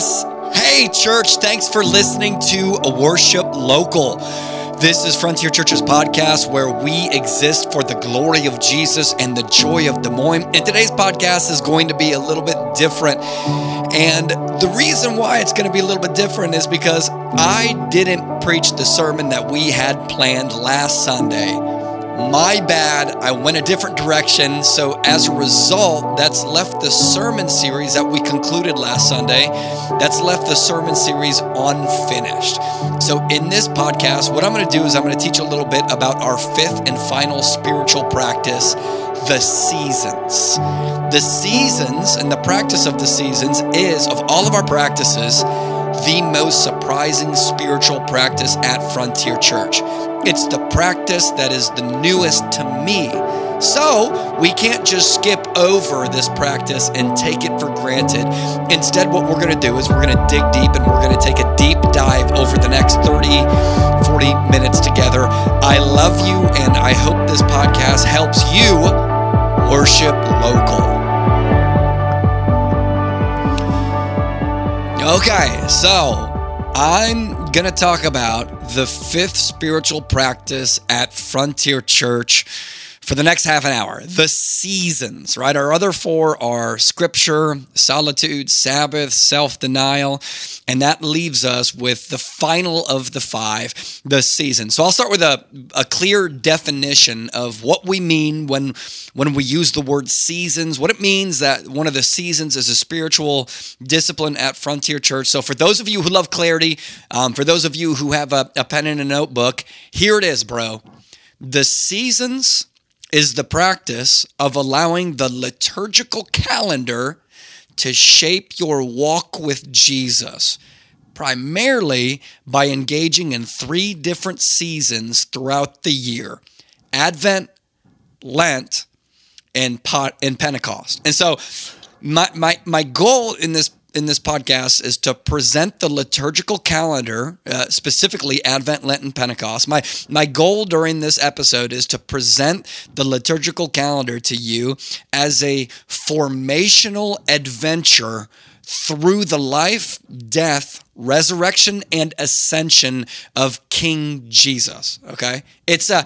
Yes. Hey, church, thanks for listening to Worship Local. This is Frontier Church's podcast where we exist for the glory of Jesus and the joy of Des Moines. And today's podcast is going to be a little bit different. And the reason why it's going to be a little bit different is because I didn't preach the sermon that we had planned last Sunday my bad. I went a different direction. So, as a result, that's left the sermon series that we concluded last Sunday, that's left the sermon series unfinished. So, in this podcast, what I'm going to do is I'm going to teach a little bit about our fifth and final spiritual practice, the seasons. The seasons and the practice of the seasons is, of all of our practices, the most surprising spiritual practice at Frontier Church. It's the practice that is the newest to me. So we can't just skip over this practice and take it for granted. Instead, what we're going to do is we're going to dig deep and we're going to take a deep dive over the next 30, 40 minutes together. I love you and I hope this podcast helps you worship local. Okay, so I'm going to talk about the fifth spiritual practice at Frontier Church for the next half an hour. The seasons, right? Our other four are scripture, solitude, Sabbath, self denial. And that leaves us with the final of the five, the season. So I'll start with a, a clear definition of what we mean when, when we use the word seasons, what it means that one of the seasons is a spiritual discipline at Frontier Church. So for those of you who love clarity, um, for those of you who have a, a pen and a notebook, here it is, bro. The seasons is the practice of allowing the liturgical calendar to shape your walk with Jesus, primarily by engaging in three different seasons throughout the year Advent, Lent, and, and Pentecost. And so, my, my, my goal in this in this podcast is to present the liturgical calendar, uh, specifically Advent, Lent, and Pentecost. My my goal during this episode is to present the liturgical calendar to you as a formational adventure through the life, death, resurrection, and ascension of King Jesus. Okay, it's a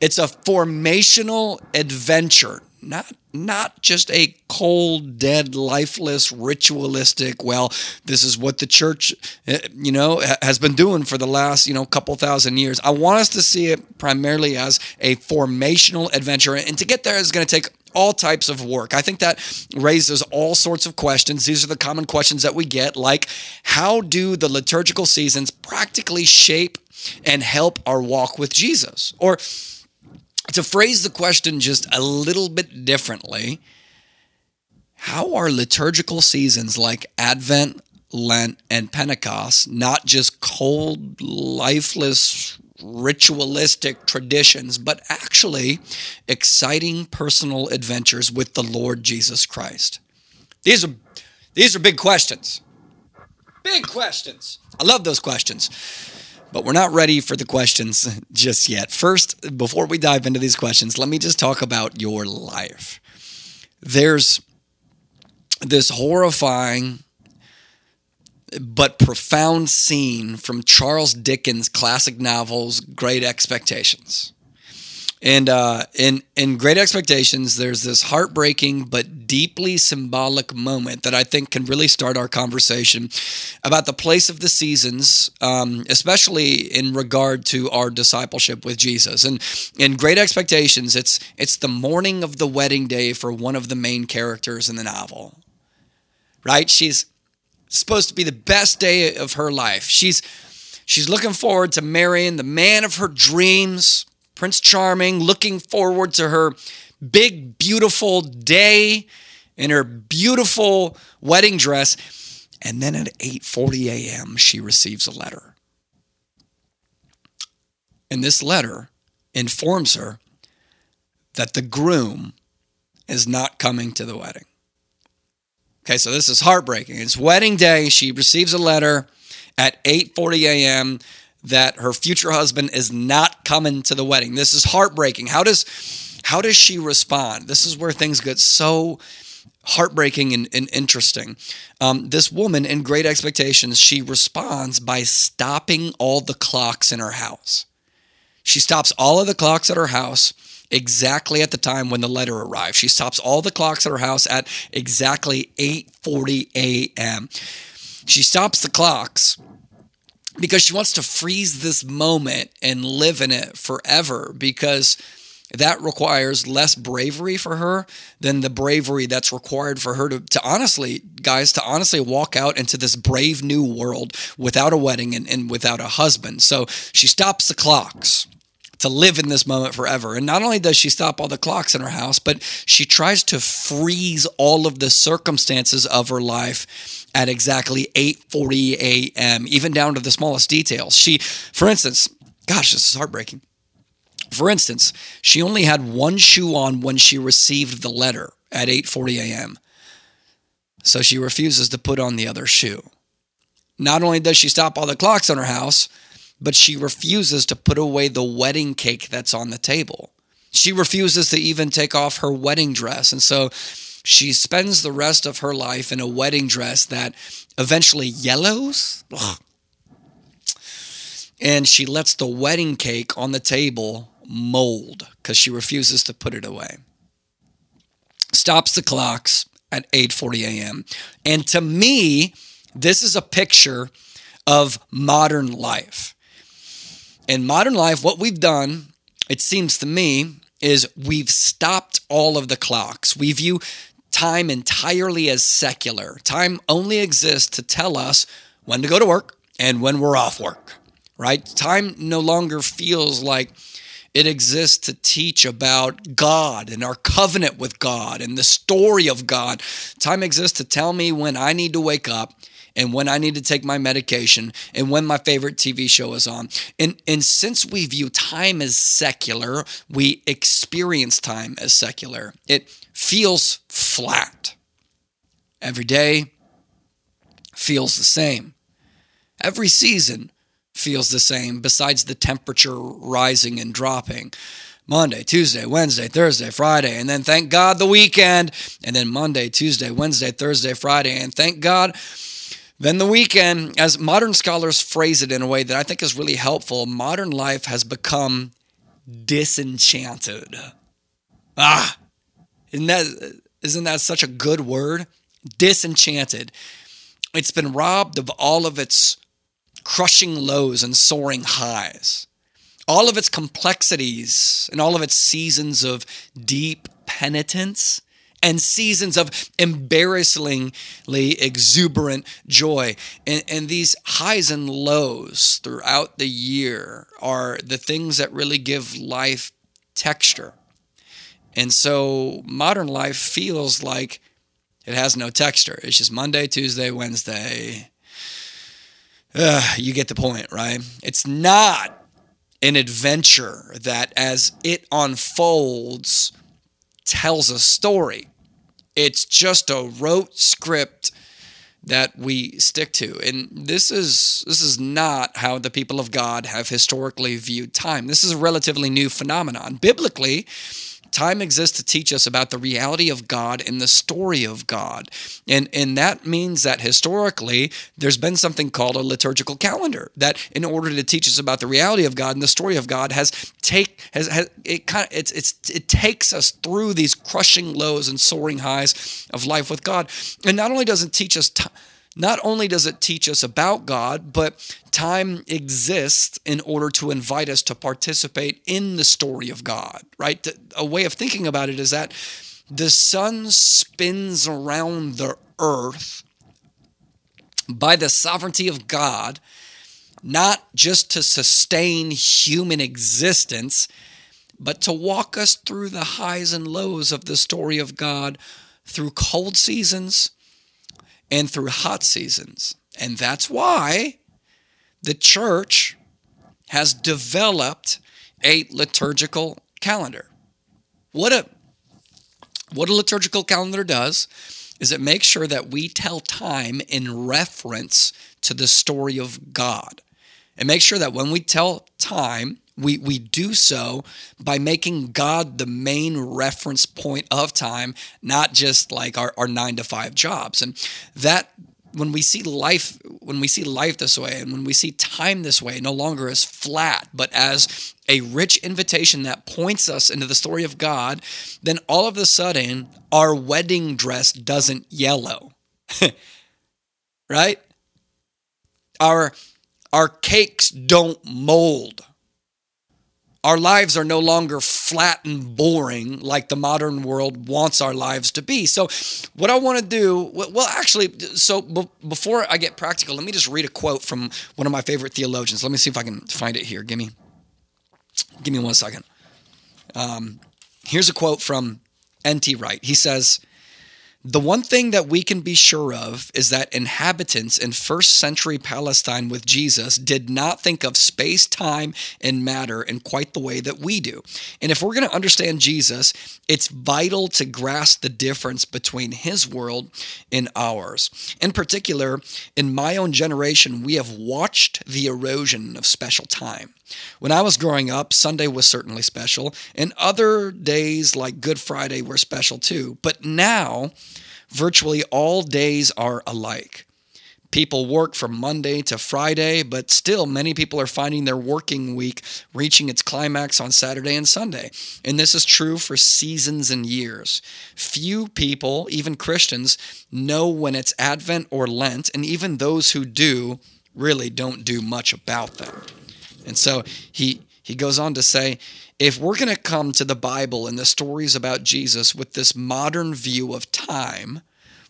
it's a formational adventure not not just a cold dead lifeless ritualistic well this is what the church eh, you know has been doing for the last you know couple thousand years i want us to see it primarily as a formational adventure and to get there is going to take all types of work. I think that raises all sorts of questions. These are the common questions that we get, like how do the liturgical seasons practically shape and help our walk with Jesus? Or to phrase the question just a little bit differently, how are liturgical seasons like Advent, Lent, and Pentecost not just cold, lifeless, ritualistic traditions, but actually exciting personal adventures with the Lord Jesus Christ? These are these are big questions. Big questions. I love those questions. But we're not ready for the questions just yet. First, before we dive into these questions, let me just talk about your life. There's this horrifying but profound scene from Charles Dickens' classic novels, Great Expectations. And uh, in in Great Expectations, there's this heartbreaking but deeply symbolic moment that I think can really start our conversation about the place of the seasons, um, especially in regard to our discipleship with Jesus. And in Great Expectations, it's it's the morning of the wedding day for one of the main characters in the novel. Right? She's supposed to be the best day of her life. She's she's looking forward to marrying the man of her dreams Prince Charming, looking forward to her big, beautiful day in her beautiful wedding dress. And then at 8:40 a.m., she receives a letter. And this letter informs her that the groom is not coming to the wedding. Okay, so this is heartbreaking. It's wedding day. She receives a letter at 8:40 a.m that her future husband is not coming to the wedding. This is heartbreaking. How does how does she respond? This is where things get so heartbreaking and, and interesting. Um, this woman in Great Expectations, she responds by stopping all the clocks in her house. She stops all of the clocks at her house exactly at the time when the letter arrives. She stops all the clocks at her house at exactly 8:40 a.m. She stops the clocks because she wants to freeze this moment and live in it forever because that requires less bravery for her than the bravery that's required for her to, to honestly, guys, to honestly walk out into this brave new world without a wedding and, and without a husband. So she stops the clocks to live in this moment forever. And not only does she stop all the clocks in her house, but she tries to freeze all of the circumstances of her life at exactly 8:40 a.m., even down to the smallest details. She, for instance, gosh, this is heartbreaking. For instance, she only had one shoe on when she received the letter at 8:40 a.m. So she refuses to put on the other shoe. Not only does she stop all the clocks in her house, but she refuses to put away the wedding cake that's on the table. She refuses to even take off her wedding dress. And so she spends the rest of her life in a wedding dress that eventually yellows. And she lets the wedding cake on the table mold because she refuses to put it away. Stops the clocks at 8:40 a.m. And to me, this is a picture of modern life. In modern life, what we've done, it seems to me, is we've stopped all of the clocks. We view time entirely as secular. Time only exists to tell us when to go to work and when we're off work, right? Time no longer feels like it exists to teach about God and our covenant with God and the story of God. Time exists to tell me when I need to wake up and when I need to take my medication and when my favorite TV show is on. And, and since we view time as secular, we experience time as secular. It feels flat. Every day feels the same. Every season feels the same, besides the temperature rising and dropping. Monday, Tuesday, Wednesday, Thursday, Friday, and then thank God the weekend, and then Monday, Tuesday, Wednesday, Thursday, Friday, and thank God then the weekend, as modern scholars phrase it in a way that I think is really helpful, modern life has become disenchanted. Ah, isn't that, isn't that such a good word? Disenchanted. It's been robbed of all of its crushing lows and soaring highs, all of its complexities and all of its seasons of deep penitence and seasons of embarrassingly exuberant joy. And, and, these highs and lows throughout the year are the things that really give life texture. And so modern life feels like it has no texture. It's just Monday, Tuesday, Wednesday. Uh, you get the point, right? It's not an adventure that as it unfolds tells a story. It's just a rote script that we stick to. And this is this is not how the people of God have historically viewed time. This is a relatively new phenomenon. Biblically, Time exists to teach us about the reality of God and the story of God. And, and that means that historically, there's been something called a liturgical calendar that, in order to teach us about the reality of God and the story of God, has take has, has it kind of it's, it's it takes us through these crushing lows and soaring highs of life with God. And not only does it teach us not only does it teach us about God, but time exists in order to invite us to participate in the story of God, right? A way of thinking about it is that the sun spins around the earth by the sovereignty of God, not just to sustain human existence, but to walk us through the highs and lows of the story of God through cold seasons and through hot seasons. And that's why the church has developed a liturgical calendar. What a what a liturgical calendar does is it makes sure that we tell time in reference to the story of God. and make sure that when we tell time, we, we do so by making God the main reference point of time, not just like our, our nine to five jobs. And that when we see life when we see life this way and when we see time this way no longer as flat but as a rich invitation that points us into the story of God then all of a sudden our wedding dress doesn't yellow. Right? Our our cakes don't mold our lives are no longer flat and boring like the modern world wants our lives to be. So, what I want to do, well, actually, so before I get practical, let me just read a quote from one of my favorite theologians. Let me see if I can find it here. Give me, give me one second. Um, here's a quote from N.T. Wright. He says, the one thing that we can be sure of is that inhabitants in first century Palestine with Jesus did not think of space, time, and matter in quite the way that we do. And if we're going to understand Jesus, it's vital to grasp the difference between his world and ours. In particular, in my own generation, we have watched the erosion of special time. When I was growing up, Sunday was certainly special, and other days like Good Friday were special too. But now, virtually all days are alike. People work from Monday to Friday, but still, many people are finding their working week reaching its climax on Saturday and Sunday. And this is true for seasons and years. Few people, even Christians, know when it's Advent or Lent, and even those who do really don't do much about them. And so he he goes on to say, if we're going to come to the Bible and the stories about Jesus with this modern view of time,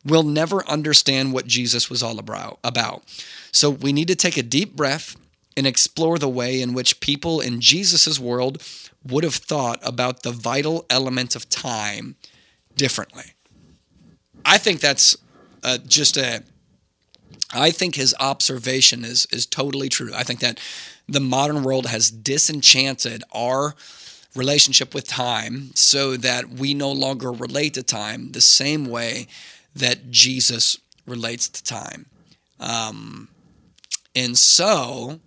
we'll never understand what Jesus was all about. So we need to take a deep breath and explore the way in which people in Jesus' world would have thought about the vital element of time differently. I think that's uh, just a I think his observation is is totally true. I think that the modern world has disenchanted our relationship with time so that we no longer relate to time the same way that Jesus relates to time. Um, and so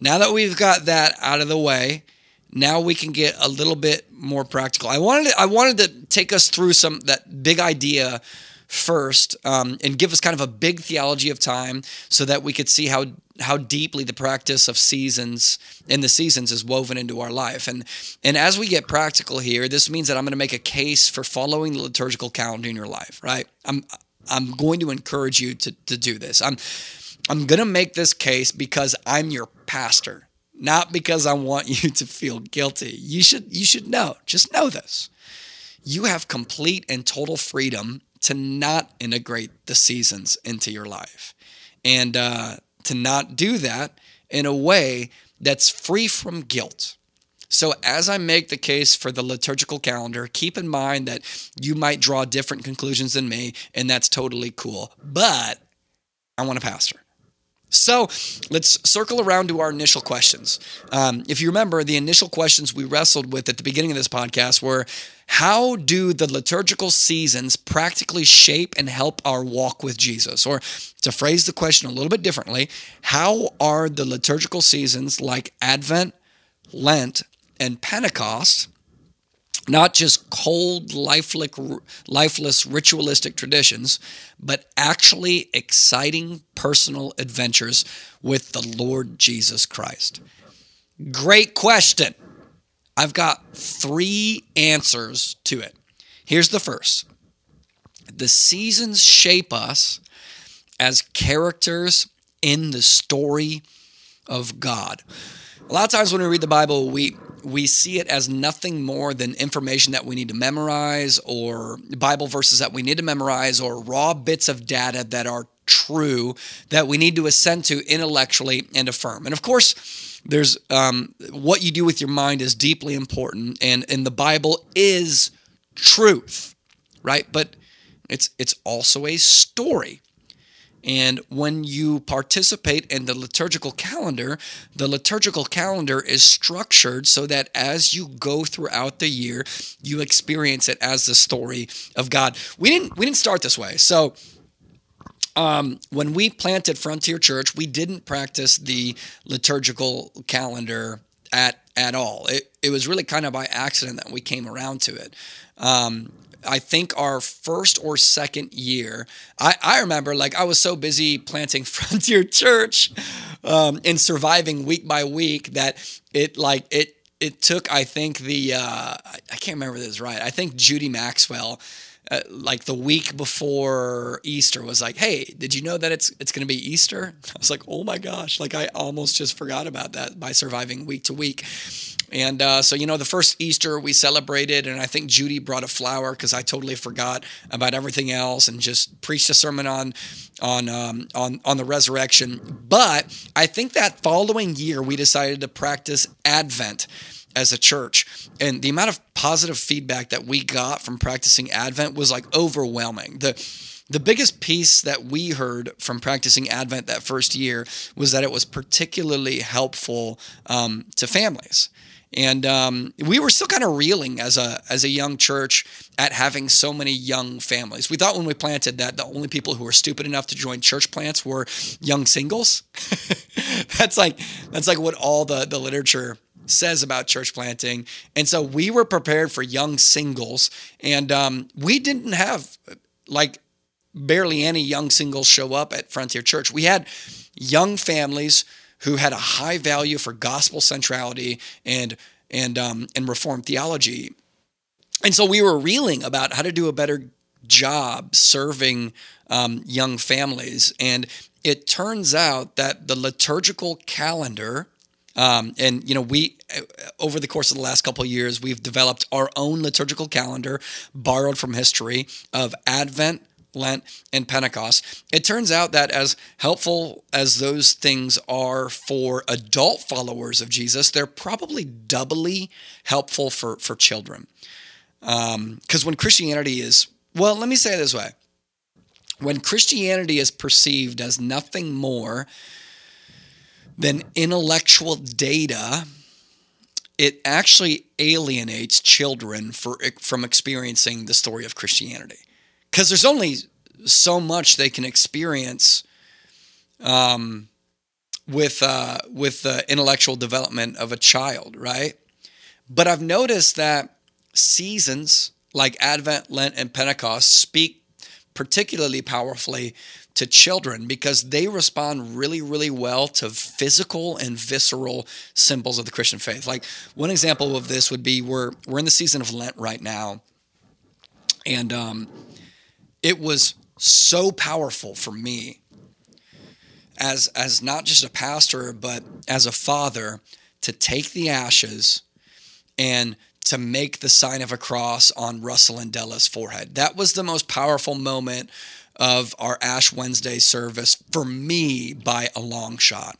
now that we've got that out of the way, now we can get a little bit more practical. I wanted to, I wanted to take us through some that big idea first um, and give us kind of a big theology of time so that we could see how how deeply the practice of seasons and the seasons is woven into our life. And and as we get practical here this means that i'm going to make a case for following the liturgical calendar in your life right? I'm i'm going to encourage you to to do this. I'm i'm going to make this case because i'm your pastor not because i want you to feel guilty. You should you should know. Just know this. You have complete and total freedom to not integrate the seasons into your life. And uh, to not do that in a way that's free from guilt. So, as I make the case for the liturgical calendar, keep in mind that you might draw different conclusions than me, and that's totally cool. But I want a pastor. So let's circle around to our initial questions. Um, if you remember, the initial questions we wrestled with at the beginning of this podcast were how do the liturgical seasons practically shape and help our walk with Jesus? Or to phrase the question a little bit differently, how are the liturgical seasons like Advent, Lent, and Pentecost not just cold, lifeless, ritualistic traditions, but actually exciting personal adventures with the Lord Jesus Christ? Great question. I've got three answers to it. Here's the first the seasons shape us as characters in the story of God. A lot of times when we read the Bible, we we see it as nothing more than information that we need to memorize or Bible verses that we need to memorize or raw bits of data that are true that we need to assent to intellectually and affirm. And of course, there's um, what you do with your mind is deeply important, and and the Bible is truth, right? But it's it's also a story. And when you participate in the liturgical calendar, the liturgical calendar is structured so that as you go throughout the year, you experience it as the story of God. We didn't we didn't start this way. So Um, when we planted Frontier Church, we didn't practice the liturgical calendar at at all. It it was really kind of by accident that we came around to it. Um, I think our first or second year, I, I remember like I was so busy planting Frontier Church um, and surviving week by week that it like it it took I think the uh, I can't remember this right. I think Judy Maxwell uh, like the week before Easter was like, "Hey, did you know that it's it's going to be Easter?" I was like, "Oh my gosh!" Like I almost just forgot about that by surviving week to week. And uh, so, you know, the first Easter we celebrated, and I think Judy brought a flower because I totally forgot about everything else and just preached a sermon on on um, on on the resurrection. But I think that following year we decided to practice Advent as a church. And the amount of positive feedback that we got from practicing Advent was like overwhelming. The the biggest piece that we heard from practicing Advent that first year was that it was particularly helpful um, to families. And um, we were still kind of reeling as a as a young church at having so many young families. We thought when we planted that the only people who were stupid enough to join church plants were young singles. that's like that's like what all the the literature says about church planting. And so we were prepared for young singles, and um, we didn't have like barely any young singles show up at Frontier Church. We had young families who had a high value for gospel centrality and and um, and reformed theology. And so we were reeling about how to do a better job serving um, young families. And it turns out that the liturgical calendar um, and you know, we uh, over the course of the last couple years, we've developed our own liturgical calendar, borrowed from history of Advent, Lent, and Pentecost. It turns out that as helpful as those things are for adult followers of Jesus, they're probably doubly helpful for for children. Because um, when Christianity is well, let me say it this way: when Christianity is perceived as nothing more than intellectual data, it actually alienates children for, from experiencing the story of Christianity. Because there's only so much they can experience um, with, uh, with the intellectual development of a child, right? But I've noticed that seasons like Advent, Lent, and Pentecost speak particularly powerfully to children because they respond really, really well to physical and visceral symbols of the Christian faith. Like one example of this would be we're we're in the season of Lent right now, and um, it was so powerful for me as as not just a pastor but as a father to take the ashes and to make the sign of a cross on Russell and Della's forehead. That was the most powerful moment of our Ash Wednesday service for me by a long shot.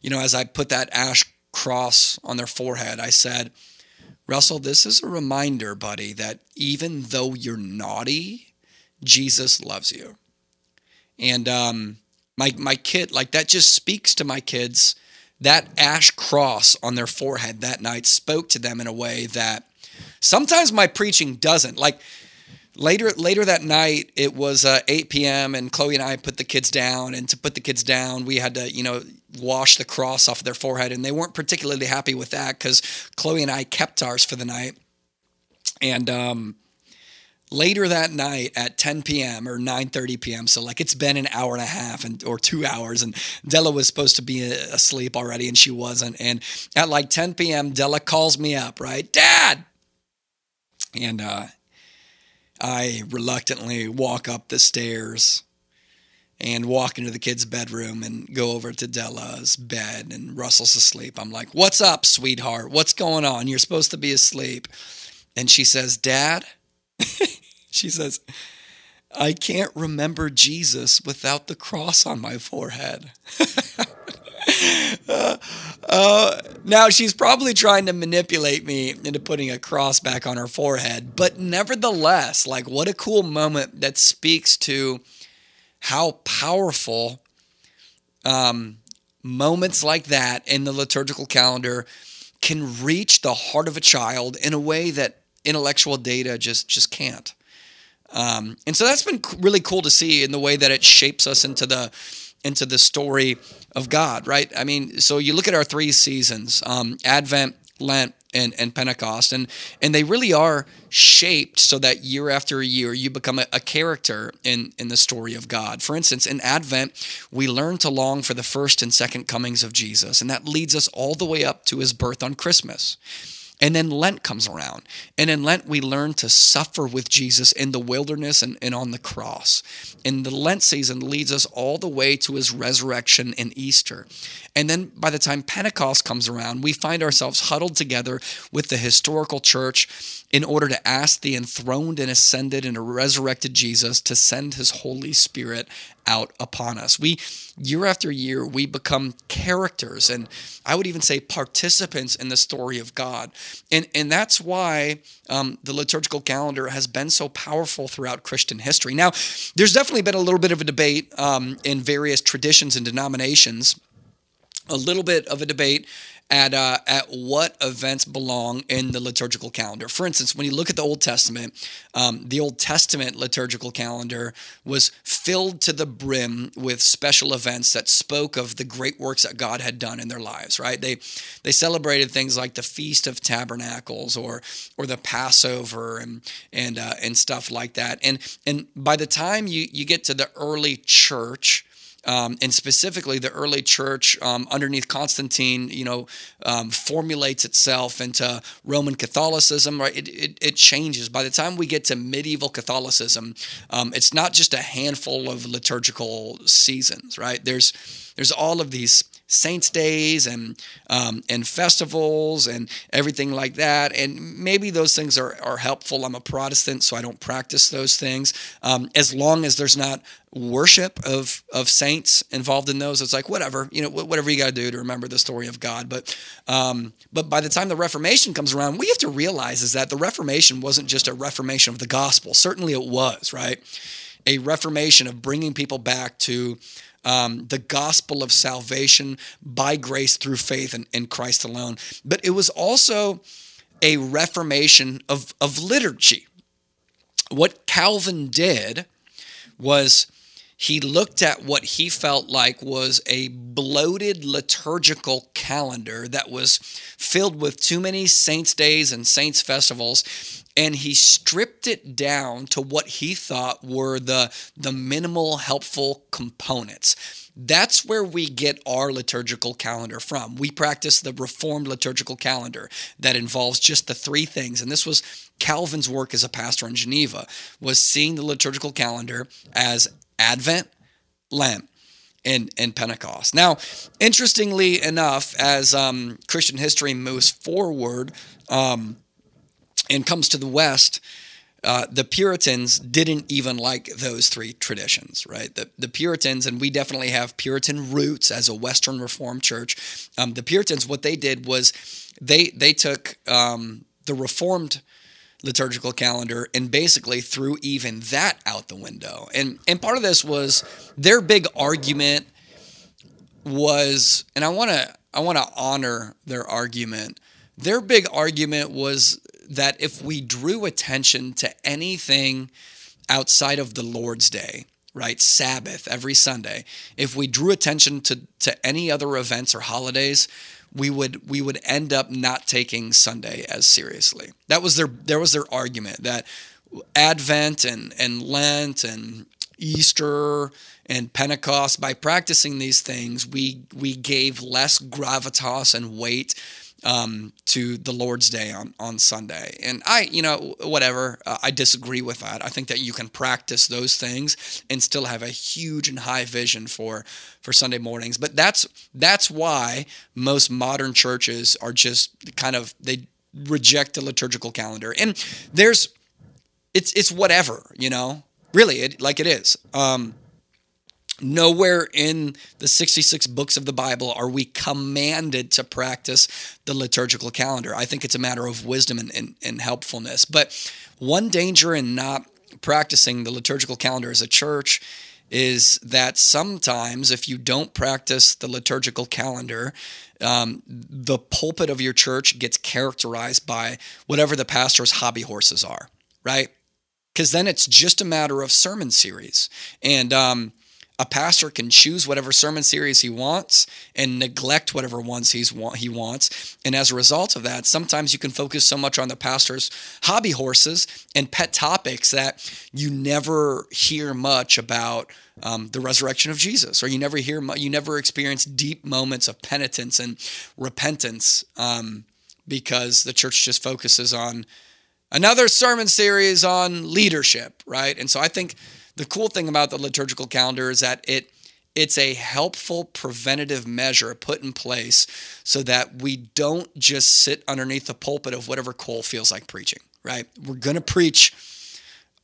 You know, as I put that ash cross on their forehead, I said, Russell, this is a reminder, buddy, that even though you're naughty, Jesus loves you. And um, my my kid, like that, just speaks to my kids. That ash cross on their forehead that night spoke to them in a way that sometimes my preaching doesn't. Like later later that night it was uh, 8 p.m and chloe and i put the kids down and to put the kids down we had to you know wash the cross off their forehead and they weren't particularly happy with that because chloe and i kept ours for the night. And um, later that night at 10 p.m or 9.30 p.m so like it's been an hour and a half and or two hours and della was supposed to be asleep already and she wasn't. And at like 10 p.m della calls me up right dad! And uh I reluctantly walk up the stairs and walk into the kid's bedroom and go over to Della's bed and Russell's asleep. I'm like, What's up, sweetheart? What's going on? You're supposed to be asleep. And she says, Dad, she says, I can't remember Jesus without the cross on my forehead. uh, uh, now she's probably trying to manipulate me into putting a cross back on her forehead, but nevertheless, like what a cool moment that speaks to how powerful um, moments like that in the liturgical calendar can reach the heart of a child in a way that intellectual data just just can't. Um, and so that's been really cool to see in the way that it shapes us into the into the story of God, right? I mean, so you look at our three seasons: um, Advent, Lent, and, and Pentecost, and and they really are shaped so that year after year you become a, a, character in in the story of God. For instance, in Advent, we learn to long for the first and second comings of Jesus, and that leads us all the way up to his birth on Christmas. And then Lent comes around. And in Lent, we learn to suffer with Jesus in the wilderness and, and on the cross. And the Lent season leads us all the way to his resurrection and Easter. And then by the time Pentecost comes around, we find ourselves huddled together with the historical church in order to ask the enthroned and ascended and resurrected Jesus to send his Holy Spirit out upon us. We, year after year, we become characters and I would even say participants in the story of God. And, and that's why um, the liturgical calendar has been so powerful throughout Christian history. Now, there's definitely been a little bit of a debate um, in various traditions and denominations a little bit of a debate at uh, at what events belong in the liturgical calendar. For instance, when you look at the Old Testament, um, the Old Testament liturgical calendar was filled to the brim with special events that spoke of the great works that God had done in their lives. Right? They they celebrated things like the Feast of Tabernacles or or the Passover and and uh, and stuff like that. And and by the time you you get to the early church um, and specifically the early church um, underneath Constantine, you know, um, formulates itself into Roman Catholicism. Right, it, it, it, changes. By the time we get to medieval Catholicism, um, it's not just a handful of liturgical seasons. Right, there's there's all of these saints days and um, and festivals and everything like that. And maybe those things are, are helpful. I'm a protestant so i don't practice those things. Um, as long as there's not worship of of saints involved in those it's like whatever you know whatever you got to do to remember the story of god. But um, but by the time the reformation comes around we have to realize is that the reformation wasn't just a reformation of the gospel. Certainly it was right? A reformation of bringing people back to um, the gospel of salvation by grace through faith in, in Christ alone. But it was also a reformation of, of liturgy. What Calvin did was he looked at what he felt like was a bloated liturgical calendar that was filled with too many saints' days and saints' festivals and he stripped it down to what he thought were the the minimal helpful components. That's where we get our liturgical calendar from. We practice the reformed liturgical calendar that involves just the three things and this was calvin's work as a pastor in geneva was seeing the liturgical calendar as advent lent and, and Pentecost. Now, interestingly enough, as um, Christian history moves forward, um, and comes to the West, uh, the Puritans didn't even like those three traditions, right? The, the Puritans, and we definitely have Puritan roots as a Western Reformed church. Um, the Puritans, what they did was they they took um, the Reformed liturgical calendar and basically threw even that out the window. And and part of this was their big argument was, and I want to I want to honor their argument. Their big argument was that if we drew attention to anything outside of the Lord's Day, right, Sabbath every Sunday, if we drew attention to, to any other events or holidays, we would we would end up not taking Sunday as seriously. That was their there was their argument that Advent and and Lent and Easter and Pentecost by practicing these things we we gave less gravitas and weight um, to the Lord's Day on, on Sunday. And I, you know, whatever, uh, I disagree with that. I think that you can practice those things and still have a huge and high vision for for Sunday mornings. But that's that's why most modern churches are just kind of they reject the liturgical calendar. And there's it's it's whatever, you know. Really, it like it is. Um, Nowhere in the 66 books of the Bible are we commanded to practice the liturgical calendar. I think it's a matter of wisdom and, and, and helpfulness. But one danger in not practicing the liturgical calendar as a church is that sometimes if you don't practice the liturgical calendar, um, the pulpit of your church gets characterized by whatever the pastor's hobby horses are, right? because then it's just a matter of sermon series. And um, a pastor can choose whatever sermon series he wants and neglect whatever ones he's he wants. And as a result of that, sometimes you can focus so much on the pastor's hobby horses and pet topics that you never hear much about um, the resurrection of Jesus, or you never hear you never experience deep moments of penitence and repentance um, because the church just focuses on another sermon series on leadership, right? And so I think the cool thing about the liturgical calendar is that it it's a helpful preventative measure put in place so that we don't just sit underneath the pulpit of whatever Cole feels like preaching, right? We're going to preach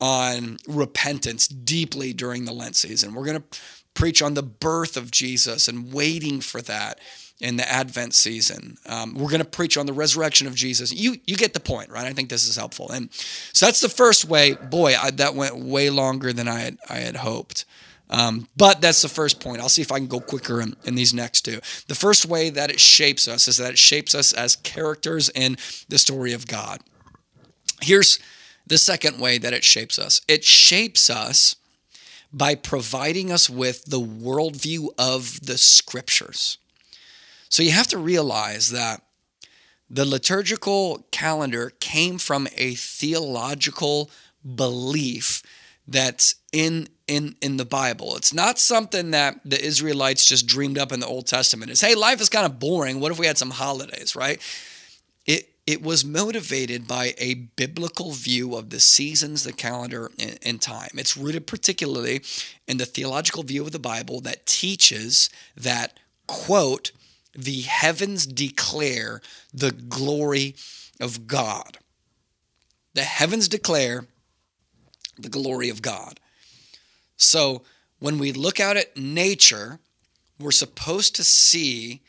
on repentance deeply during the Lent season. We're going to preach on the birth of Jesus and waiting for that in the Advent season. Um, we're going to preach on the resurrection of Jesus. You you get the point, right? I think this is helpful, and so that's the first way. Boy, I, that went way longer than I had I had hoped. Um, but that's the first point. I'll see if I can go quicker in, in, these next two. The first way that it shapes us is that it shapes us as characters in the story of God. Here's the second way that it shapes us it shapes us by providing us with the worldview of the scriptures. So you have to realize that the liturgical calendar came from a theological belief that's in in in the Bible. It's not something that the Israelites just dreamed up in the Old Testament. It's hey, life is kind of boring. What if we had some holidays, right? It it was motivated by a biblical view of the seasons, the calendar, and, and time. It's rooted particularly in the theological view of the Bible that teaches that quote the heavens declare the glory of God. The heavens declare the glory of God. So when we look out at nature, we're supposed to see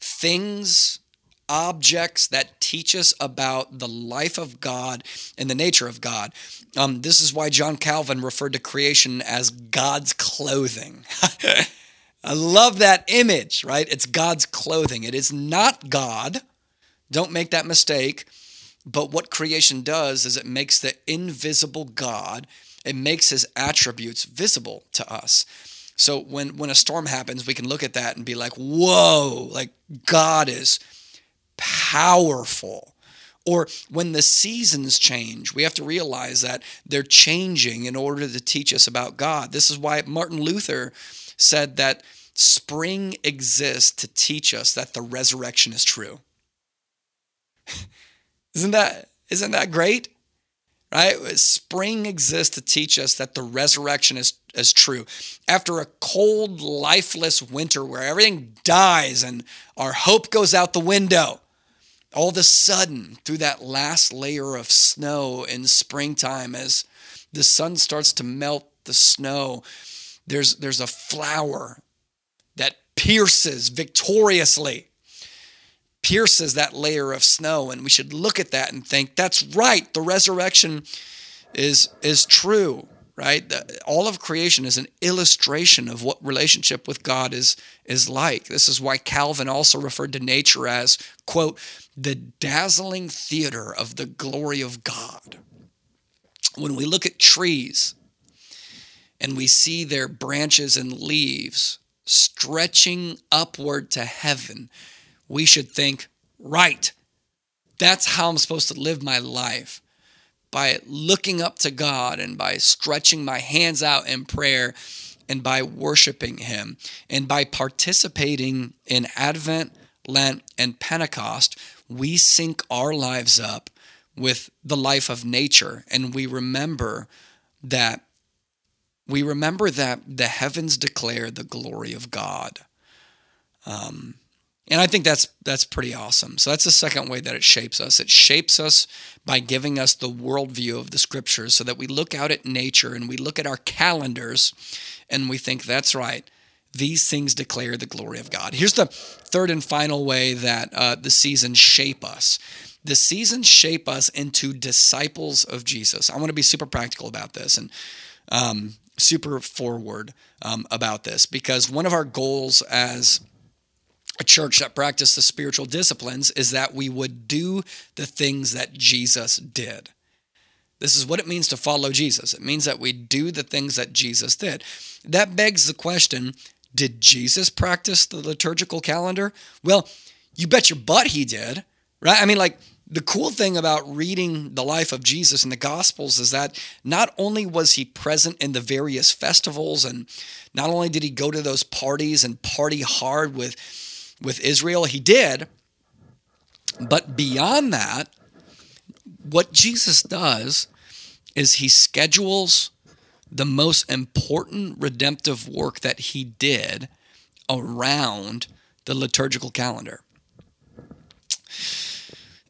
things, objects that teach us about the life of God and the nature of God. Um, this is why John Calvin referred to creation as God's clothing. I love that image, right? It's God's clothing. It is not God. Don't make that mistake. But what creation does is it makes the invisible God, it makes his attributes visible to us. So when when a storm happens, we can look at that and be like, "Whoa, like God is powerful." Or when the seasons change, we have to realize that they're changing in order to teach us about God. This is why Martin Luther said that spring exists to teach us that the resurrection is true. isn't that isn't that great? Right? Spring exists to teach us that the resurrection is, is true. After a cold, lifeless winter where everything dies and our hope goes out the window, all of a sudden, through that last layer of snow in springtime, as the sun starts to melt the snow, there's there's a flower that pierces victoriously, pierces that layer of snow. And we should look at that and think, that's right, the resurrection is, is true, right? All of creation is an illustration of what relationship with God is, is like. This is why Calvin also referred to nature as, quote, the dazzling theater of the glory of God. When we look at trees, and we see their branches and leaves stretching upward to heaven, we should think, right, that's how I'm supposed to live my life. By looking up to God and by stretching my hands out in prayer and by worshiping Him and by participating in Advent, Lent, and Pentecost, we sync our lives up with the life of nature and we remember that we remember that the heavens declare the glory of God. Um, and I think that's that's pretty awesome. So that's the second way that it shapes us. It shapes us by giving us the worldview of the scriptures so that we look out at nature and we look at our calendars and we think, that's right, these things declare the glory of God. Here's the third and final way that uh, the seasons shape us. The seasons shape us into disciples of Jesus. I want to be super practical about this. And um, super forward um, about this because one of our goals as a church that practices the spiritual disciplines is that we would do the things that Jesus did. This is what it means to follow Jesus. It means that we do the things that Jesus did. That begs the question did Jesus practice the liturgical calendar? Well, you bet your butt he did, right? I mean, like, the cool thing about reading the life of Jesus in the Gospels is that not only was he present in the various festivals, and not only did he go to those parties and party hard with, with Israel, he did, but beyond that, what Jesus does is he schedules the most important redemptive work that he did around the liturgical calendar.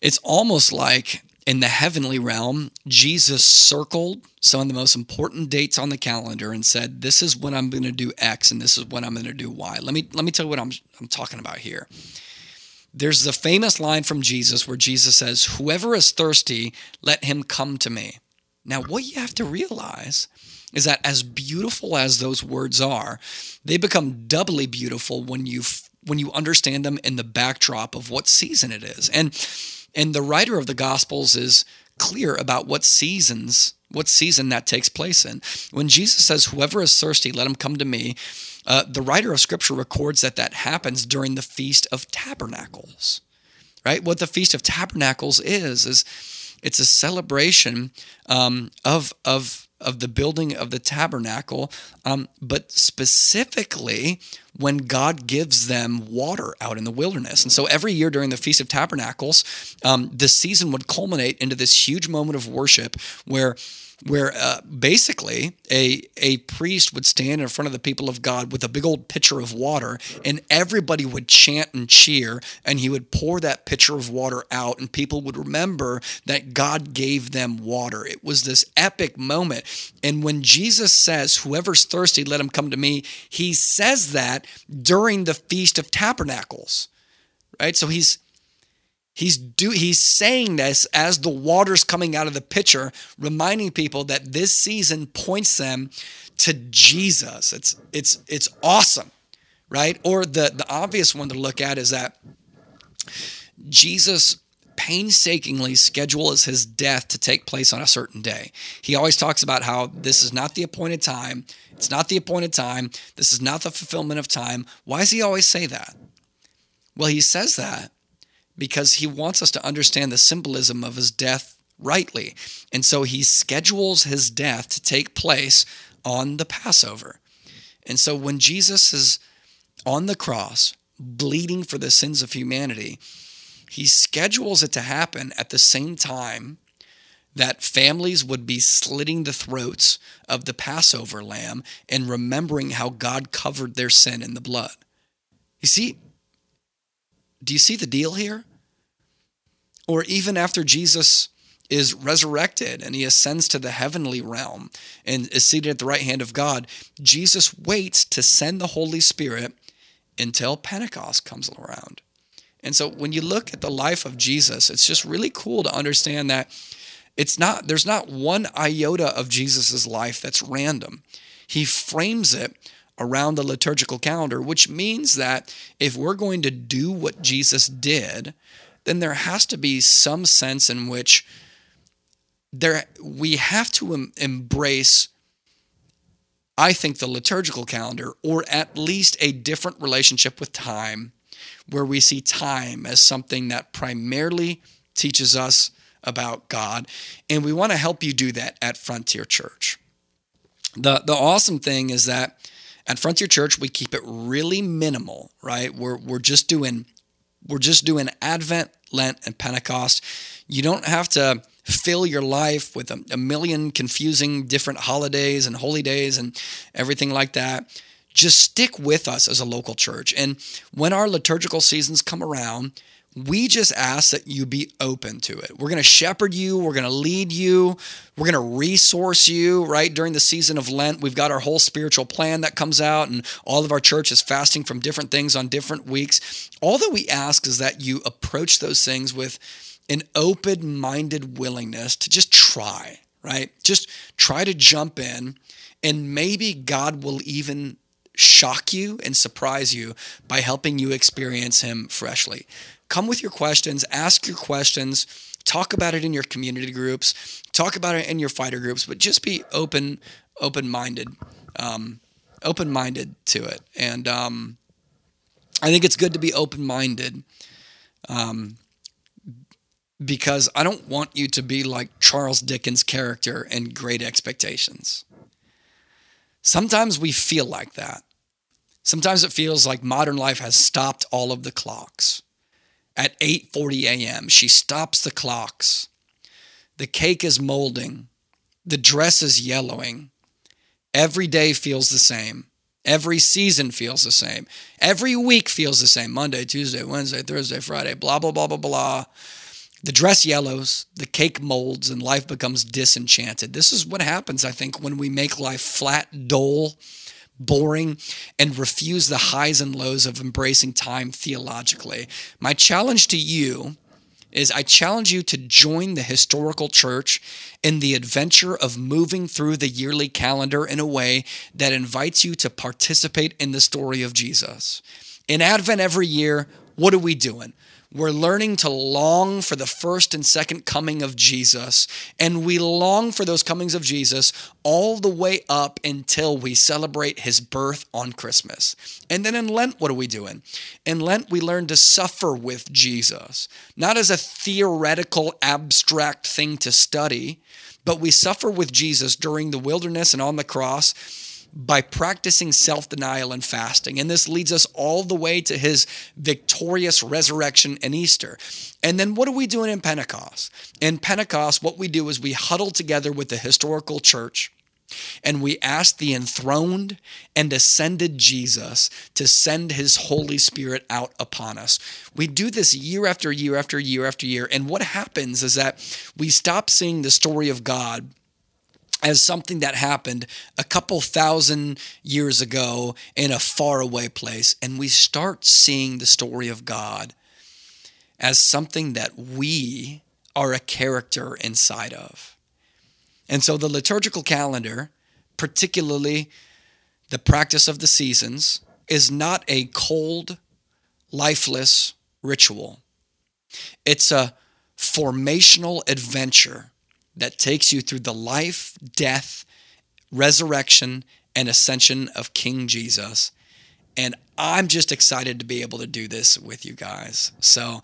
It's almost like in the heavenly realm, Jesus circled some of the most important dates on the calendar and said, "This is when I'm going to do X, and this is when I'm going to do Y." Let me let me tell you what I'm I'm talking about here. There's the famous line from Jesus where Jesus says, "Whoever is thirsty, let him come to me." Now, what you have to realize is that as beautiful as those words are, they become doubly beautiful when you when you understand them in the backdrop of what season it is. And and the writer of the Gospels is clear about what seasons, what season that takes place in. When Jesus says, Whoever is thirsty, let him come to me, uh, the writer of Scripture records that that happens during the Feast of Tabernacles. Right? What the Feast of Tabernacles is, is it's a celebration um, of, of of the building of the tabernacle, um, but specifically when God gives them water out in the wilderness. And so every year during the Feast of Tabernacles, um, the season would culminate into this huge moment of worship where where uh, basically a a priest would stand in front of the people of God with a big old pitcher of water, and everybody would chant and cheer, and he would pour that pitcher of water out, and people would remember that God gave them water. It was this epic moment, and when Jesus says, "Whoever's thirsty, let him come to me," he says that during the Feast of Tabernacles, right? So he's He's do he's saying this as the water's coming out of the pitcher, reminding people that this season points them to Jesus. It's it's it's awesome, right? Or the the obvious one to look at is that Jesus painstakingly schedules his death to take place on a certain day. He always talks about how this is not the appointed time. It's not the appointed time. This is not the fulfillment of time. Why does he always say that? Well, he says that because he wants us to understand the symbolism of his death rightly. And so he schedules his death to take place on the Passover. And so when Jesus is on the cross, bleeding for the sins of humanity, he schedules it to happen at the same time that families would be slitting the throats of the Passover lamb and remembering how God covered their sin in the blood. You see, do you see the deal here? Or even after Jesus is resurrected and he ascends to the heavenly realm and is seated at the right hand of God, Jesus waits to send the Holy Spirit until Pentecost comes around. And so when you look at the life of Jesus, it's just really cool to understand that it's not there's not one iota of Jesus's life that's random. He frames it around the liturgical calendar, which means that if we're going to do what Jesus did, then there has to be some sense in which there we have to em- embrace I think the liturgical calendar or at least a different relationship with time where we see time as something that primarily teaches us about God and we want to help you do that at Frontier Church. The the awesome thing is that at Frontier Church we keep it really minimal, right? We're we're just doing we're just doing Advent, Lent, and Pentecost. You don't have to fill your life with a, a million confusing different holidays and holy days and everything like that just stick with us as a local church. And when our liturgical seasons come around, we just ask that you be open to it. We're going to shepherd you. We're going to lead you. We're going to resource you, right? During the season of Lent, we've got our whole spiritual plan that comes out, and all of our church is fasting from different things on different weeks. All that we ask is that you approach those things with an open minded willingness to just try, right? Just try to jump in, and maybe God will even shock you and surprise you by helping you experience Him freshly. Come with your questions, ask your questions, talk about it in your community groups, talk about it in your fighter groups, but just be open, open minded, um, open minded to it. And um, I think it's good to be open minded. Um, because I don't want you to be like Charles Dickens' character in Great Expectations. Sometimes we feel like that. Sometimes it feels like modern life has stopped all of the clocks. At 8:40 a.m., she stops the clocks. The cake is molding. The dress is yellowing. Every day feels the same. Every season feels the same. Every week feels the same. Monday, Tuesday, Wednesday, Thursday, Friday, blah, blah, blah, blah, blah. The dress yellows, the cake molds, and life becomes disenchanted. This is what happens, I think, when we make life flat, dull, boring, and refuse the highs and lows of embracing time theologically. My challenge to you is I challenge you to join the historical church in the adventure of moving through the yearly calendar in a way that invites you to participate in the story of Jesus. In Advent every year, what are we doing? We're learning to long for the first and second coming of Jesus. And we long for those comings of Jesus all the way up until we celebrate his birth on Christmas. And then in Lent, what are we doing? In Lent, we learn to suffer with Jesus, not as a theoretical, abstract thing to study, but we suffer with Jesus during the wilderness and on the cross by practicing self denial and fasting. And this leads us all the way to his victorious resurrection and Easter. And then what are we doing in Pentecost? In Pentecost, what we do is we huddle together with the historical church and we ask the enthroned and ascended Jesus to send his Holy Spirit out upon us. We do this year after year after year after year. And what happens is that we stop seeing the story of God as something that happened a couple thousand years ago in a faraway place. And we start seeing the story of God as something that we are a character inside of. And so the liturgical calendar, particularly the practice of the seasons, is not a cold, lifeless ritual. It's a formational adventure that takes you through the life, death, resurrection, and ascension of King Jesus. And I'm just excited to be able to do this with you guys. So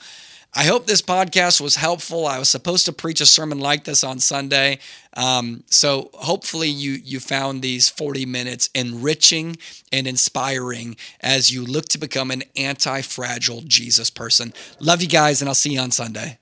I hope this podcast was helpful. I was supposed to preach a sermon like this on Sunday. Um, so hopefully you you found these 40 minutes enriching and inspiring as you look to become an anti-fragile Jesus person. Love you guys, and I'll see you on Sunday.